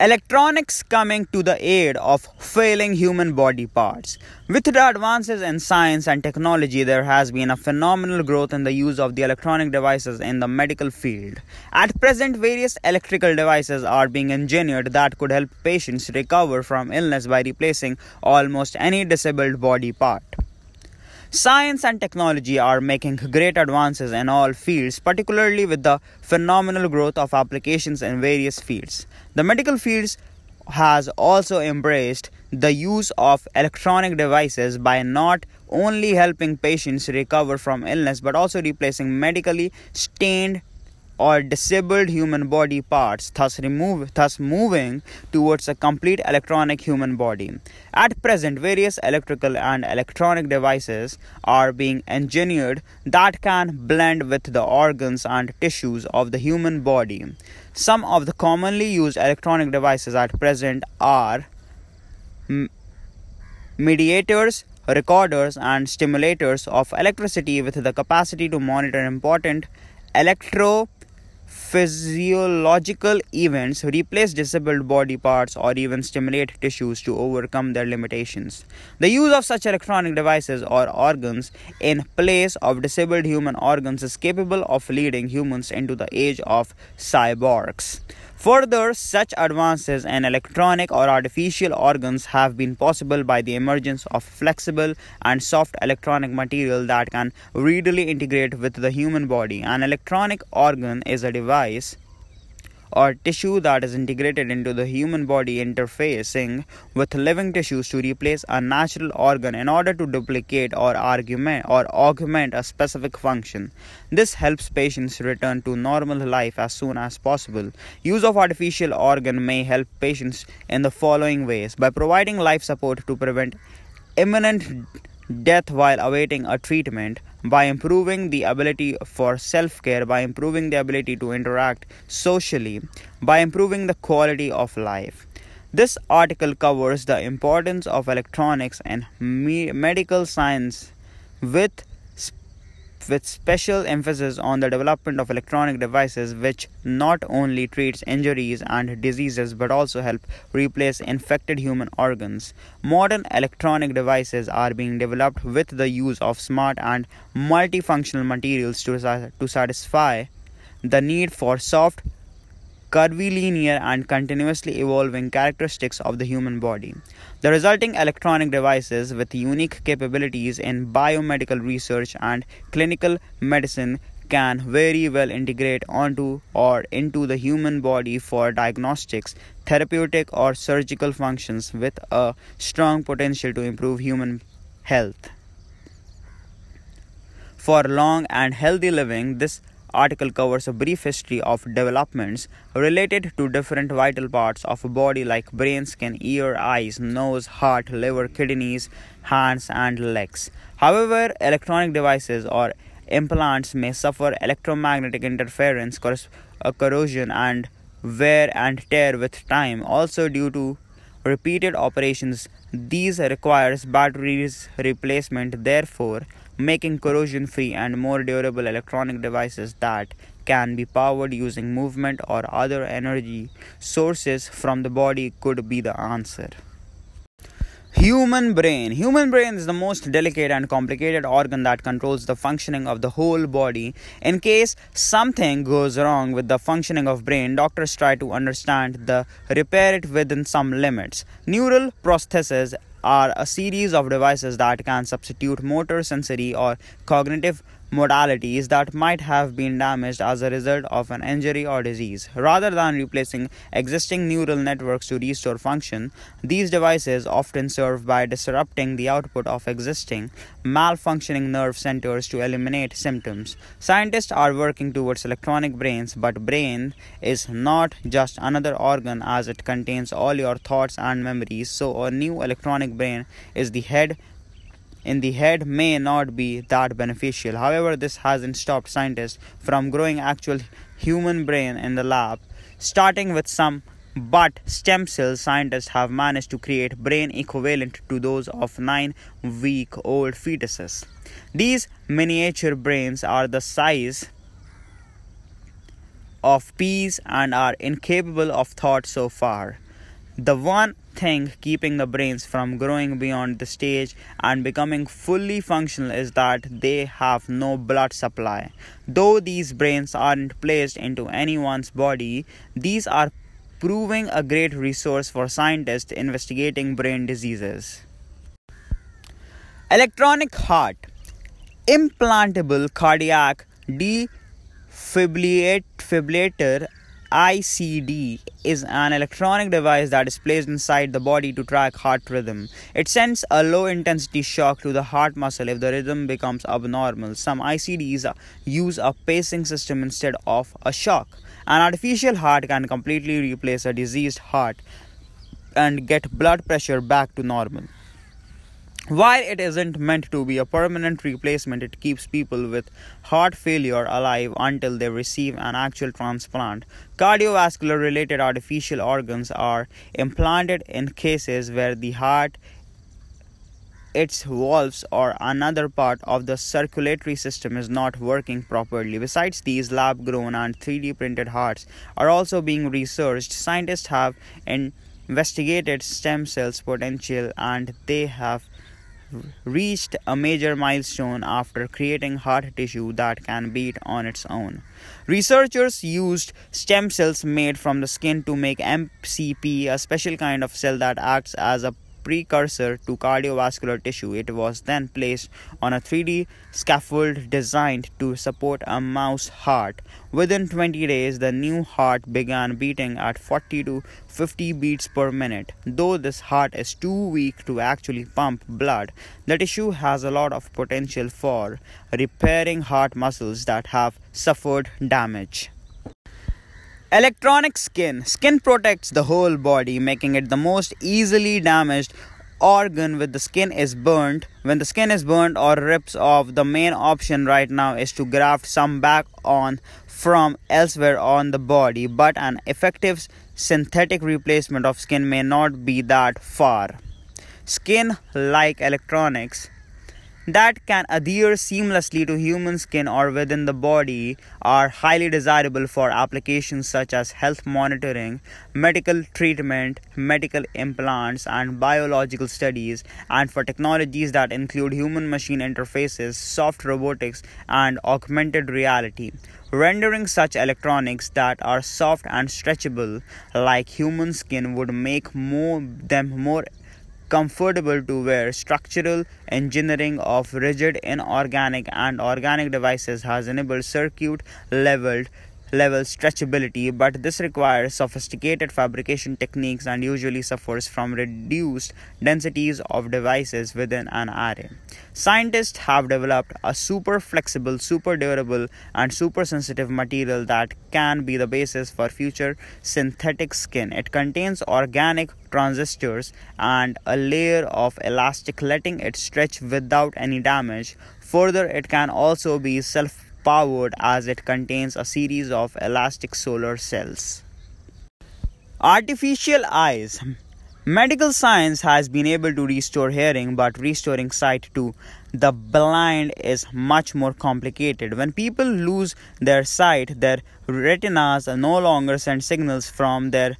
Electronics coming to the aid of failing human body parts. With the advances in science and technology, there has been a phenomenal growth in the use of the electronic devices in the medical field. At present, various electrical devices are being engineered that could help patients recover from illness by replacing almost any disabled body part. Science and technology are making great advances in all fields, particularly with the phenomenal growth of applications in various fields. The medical fields has also embraced the use of electronic devices by not only helping patients recover from illness but also replacing medically stained or disabled human body parts, thus remove thus moving towards a complete electronic human body. At present, various electrical and electronic devices are being engineered that can blend with the organs and tissues of the human body. Some of the commonly used electronic devices at present are m- mediators, recorders, and stimulators of electricity with the capacity to monitor important electro physiological events replace disabled body parts or even stimulate tissues to overcome their limitations. The use of such electronic devices or organs in place of disabled human organs is capable of leading humans into the age of cyborgs. Further, such advances in electronic or artificial organs have been possible by the emergence of flexible and soft electronic material that can readily integrate with the human body. An electronic organ is a device or tissue that is integrated into the human body interfacing with living tissues to replace a natural organ in order to duplicate or argument or augment a specific function. This helps patients return to normal life as soon as possible. Use of artificial organ may help patients in the following ways. By providing life support to prevent imminent death while awaiting a treatment by improving the ability for self care, by improving the ability to interact socially, by improving the quality of life. This article covers the importance of electronics and me- medical science with with special emphasis on the development of electronic devices which not only treats injuries and diseases but also help replace infected human organs. Modern electronic devices are being developed with the use of smart and multifunctional materials to, to satisfy the need for soft curvilinear and continuously evolving characteristics of the human body. The resulting electronic devices with unique capabilities in biomedical research and clinical medicine can very well integrate onto or into the human body for diagnostics, therapeutic, or surgical functions with a strong potential to improve human health. For long and healthy living, this article covers a brief history of developments related to different vital parts of a body like brain, skin, ear, eyes, nose, heart, liver, kidneys, hands, and legs. However, electronic devices or implants may suffer electromagnetic interference, uh, corrosion, and wear and tear with time. Also, due to repeated operations, these requires batteries replacement. Therefore, making corrosion free and more durable electronic devices that can be powered using movement or other energy sources from the body could be the answer human brain. Human brain is the most delicate and complicated organ that controls the functioning of the whole body. In case something goes wrong with the functioning of brain doctors try to understand the repair it within some limits. Neural prostheses are a series of devices that can substitute motor, sensory, or cognitive modalities that might have been damaged as a result of an injury or disease. Rather than replacing existing neural networks to restore function, these devices often serve by disrupting the output of existing malfunctioning nerve centers to eliminate symptoms. Scientists are working towards electronic brains, but brain is not just another organ as it contains all your thoughts and memories. So a new electronic brain is the head in the head may not be that beneficial. However, this hasn't stopped scientists from growing actual human brain in the lab, starting with some but stem cells scientists have managed to create brain equivalent to those of 9 week old fetuses. These miniature brains are the size of peas and are incapable of thought so far. The one thing keeping the brains from growing beyond the stage and becoming fully functional is that they have no blood supply. Though these brains aren't placed into anyone's body, these are proving a great resource for scientists investigating brain diseases. Electronic heart, implantable cardiac defibrillator ICD is an electronic device that is placed inside the body to track heart rhythm. It sends a low intensity shock to the heart muscle if the rhythm becomes abnormal. Some ICDs use a pacing system instead of a shock. An artificial heart can completely replace a diseased heart and get blood pressure back to normal. While it isn't meant to be a permanent replacement, it keeps people with heart failure alive until they receive an actual transplant. Cardiovascular related artificial organs are implanted in cases where the heart, its valves, or another part of the circulatory system is not working properly. Besides these, lab grown and 3D printed hearts are also being researched. Scientists have investigated stem cells' potential and they have reached a major milestone after creating heart tissue that can beat on its own. Researchers used stem cells made from the skin to make MCP, a special kind of cell that acts as a precursor to cardiovascular tissue. It was then placed on a 3D scaffold designed to support a mouse heart. Within 20 days, the new heart began beating at 40 to 50 beats per minute. Though this heart is too weak to actually pump blood, the tissue has a lot of potential for repairing heart muscles that have suffered damage. Electronic skin. Skin protects the whole body, making it the most easily damaged organ when the skin is burnt. When the skin is burnt or rips off, the main option right now is to graft some back on from elsewhere on the body, but an effective synthetic replacement of skin may not be that far. Skin, like electronics, that can adhere seamlessly to human skin or within the body are highly desirable for applications such as health monitoring, medical treatment, medical implants, and biological studies, and for technologies that include human machine interfaces, soft robotics, and augmented reality. Rendering such electronics that are soft and stretchable like human skin would make more, them more comfortable to wear. Structural engineering of rigid inorganic and organic devices has enabled circuit leveled level stretchability, but this requires sophisticated fabrication techniques and usually suffers from reduced densities of devices within an array. Scientists have developed a super flexible, super durable, and super sensitive material that can be the basis for future synthetic skin. It contains organic transistors and a layer of elastic, letting it stretch without any damage. Further, it can also be self powered as it contains a series of elastic solar cells. Artificial eyes. Medical science has been able to restore hearing, but restoring sight to the blind is much more complicated. When people lose their sight, their retinas no longer send signals from their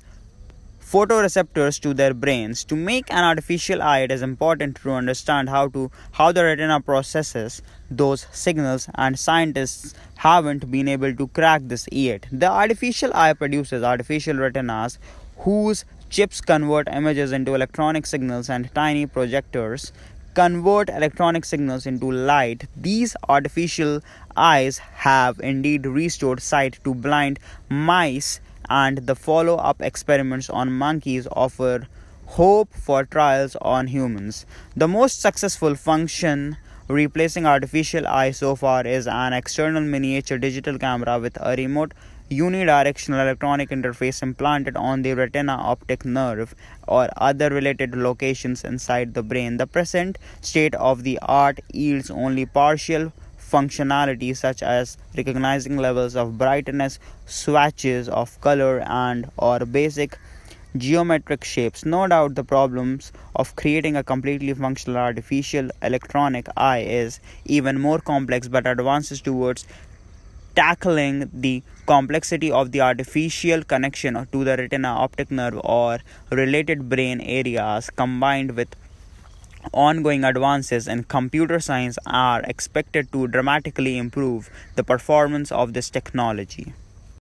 photoreceptors to their brains. To make an artificial eye, it is important to understand how to how the retina processes those signals, and scientists haven't been able to crack this yet. The artificial eye produces artificial retinas whose chips convert images into electronic signals and tiny projectors convert electronic signals into light. These artificial eyes have indeed restored sight to blind mice and the follow up experiments on monkeys offer hope for trials on humans. The most successful function replacing artificial eye so far is an external miniature digital camera with a remote unidirectional electronic interface implanted on the retina optic nerve or other related locations inside the brain. The present state of the art yields only partial functionality such as recognizing levels of brightness, swatches of color and or basic geometric shapes. No doubt the problems of creating a completely functional artificial electronic eye is even more complex but advances towards tackling the complexity of the artificial connection to the retina, optic nerve, or related brain areas combined with ongoing advances in computer science are expected to dramatically improve the performance of this technology.